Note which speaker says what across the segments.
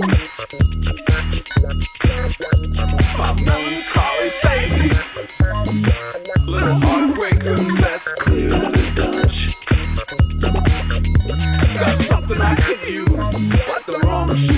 Speaker 1: My melancholy babies, little heartbreaker, that's clearly Got something I use, but the wrong.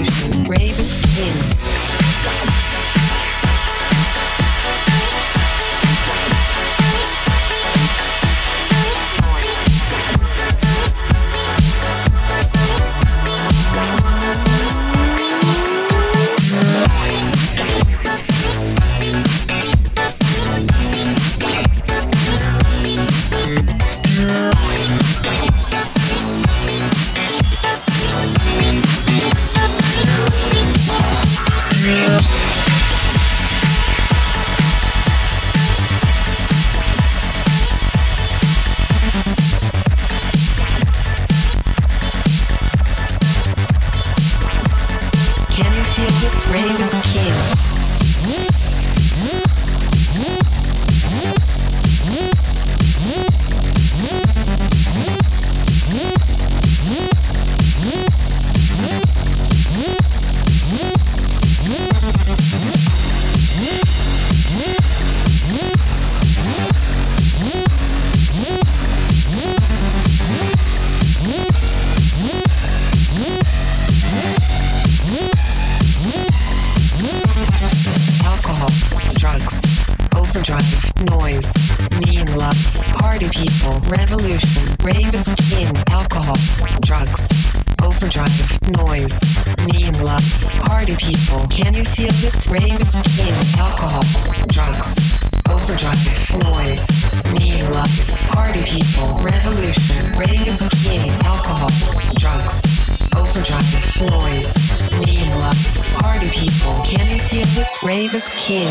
Speaker 1: Revolution, Rave is King. alcohol,
Speaker 2: drugs, overdrive, noise, neon lights, party people, revolution, rave is king, alcohol, drugs, overdrive, noise, neon lights, party people, can you feel
Speaker 1: it? Rave is
Speaker 3: king, alcohol, drugs, overdrive, noise, neon lights, party people, revolution, rave is king, alcohol, drugs overdrive, boys, name lights, party people. Can you feel the rave is king?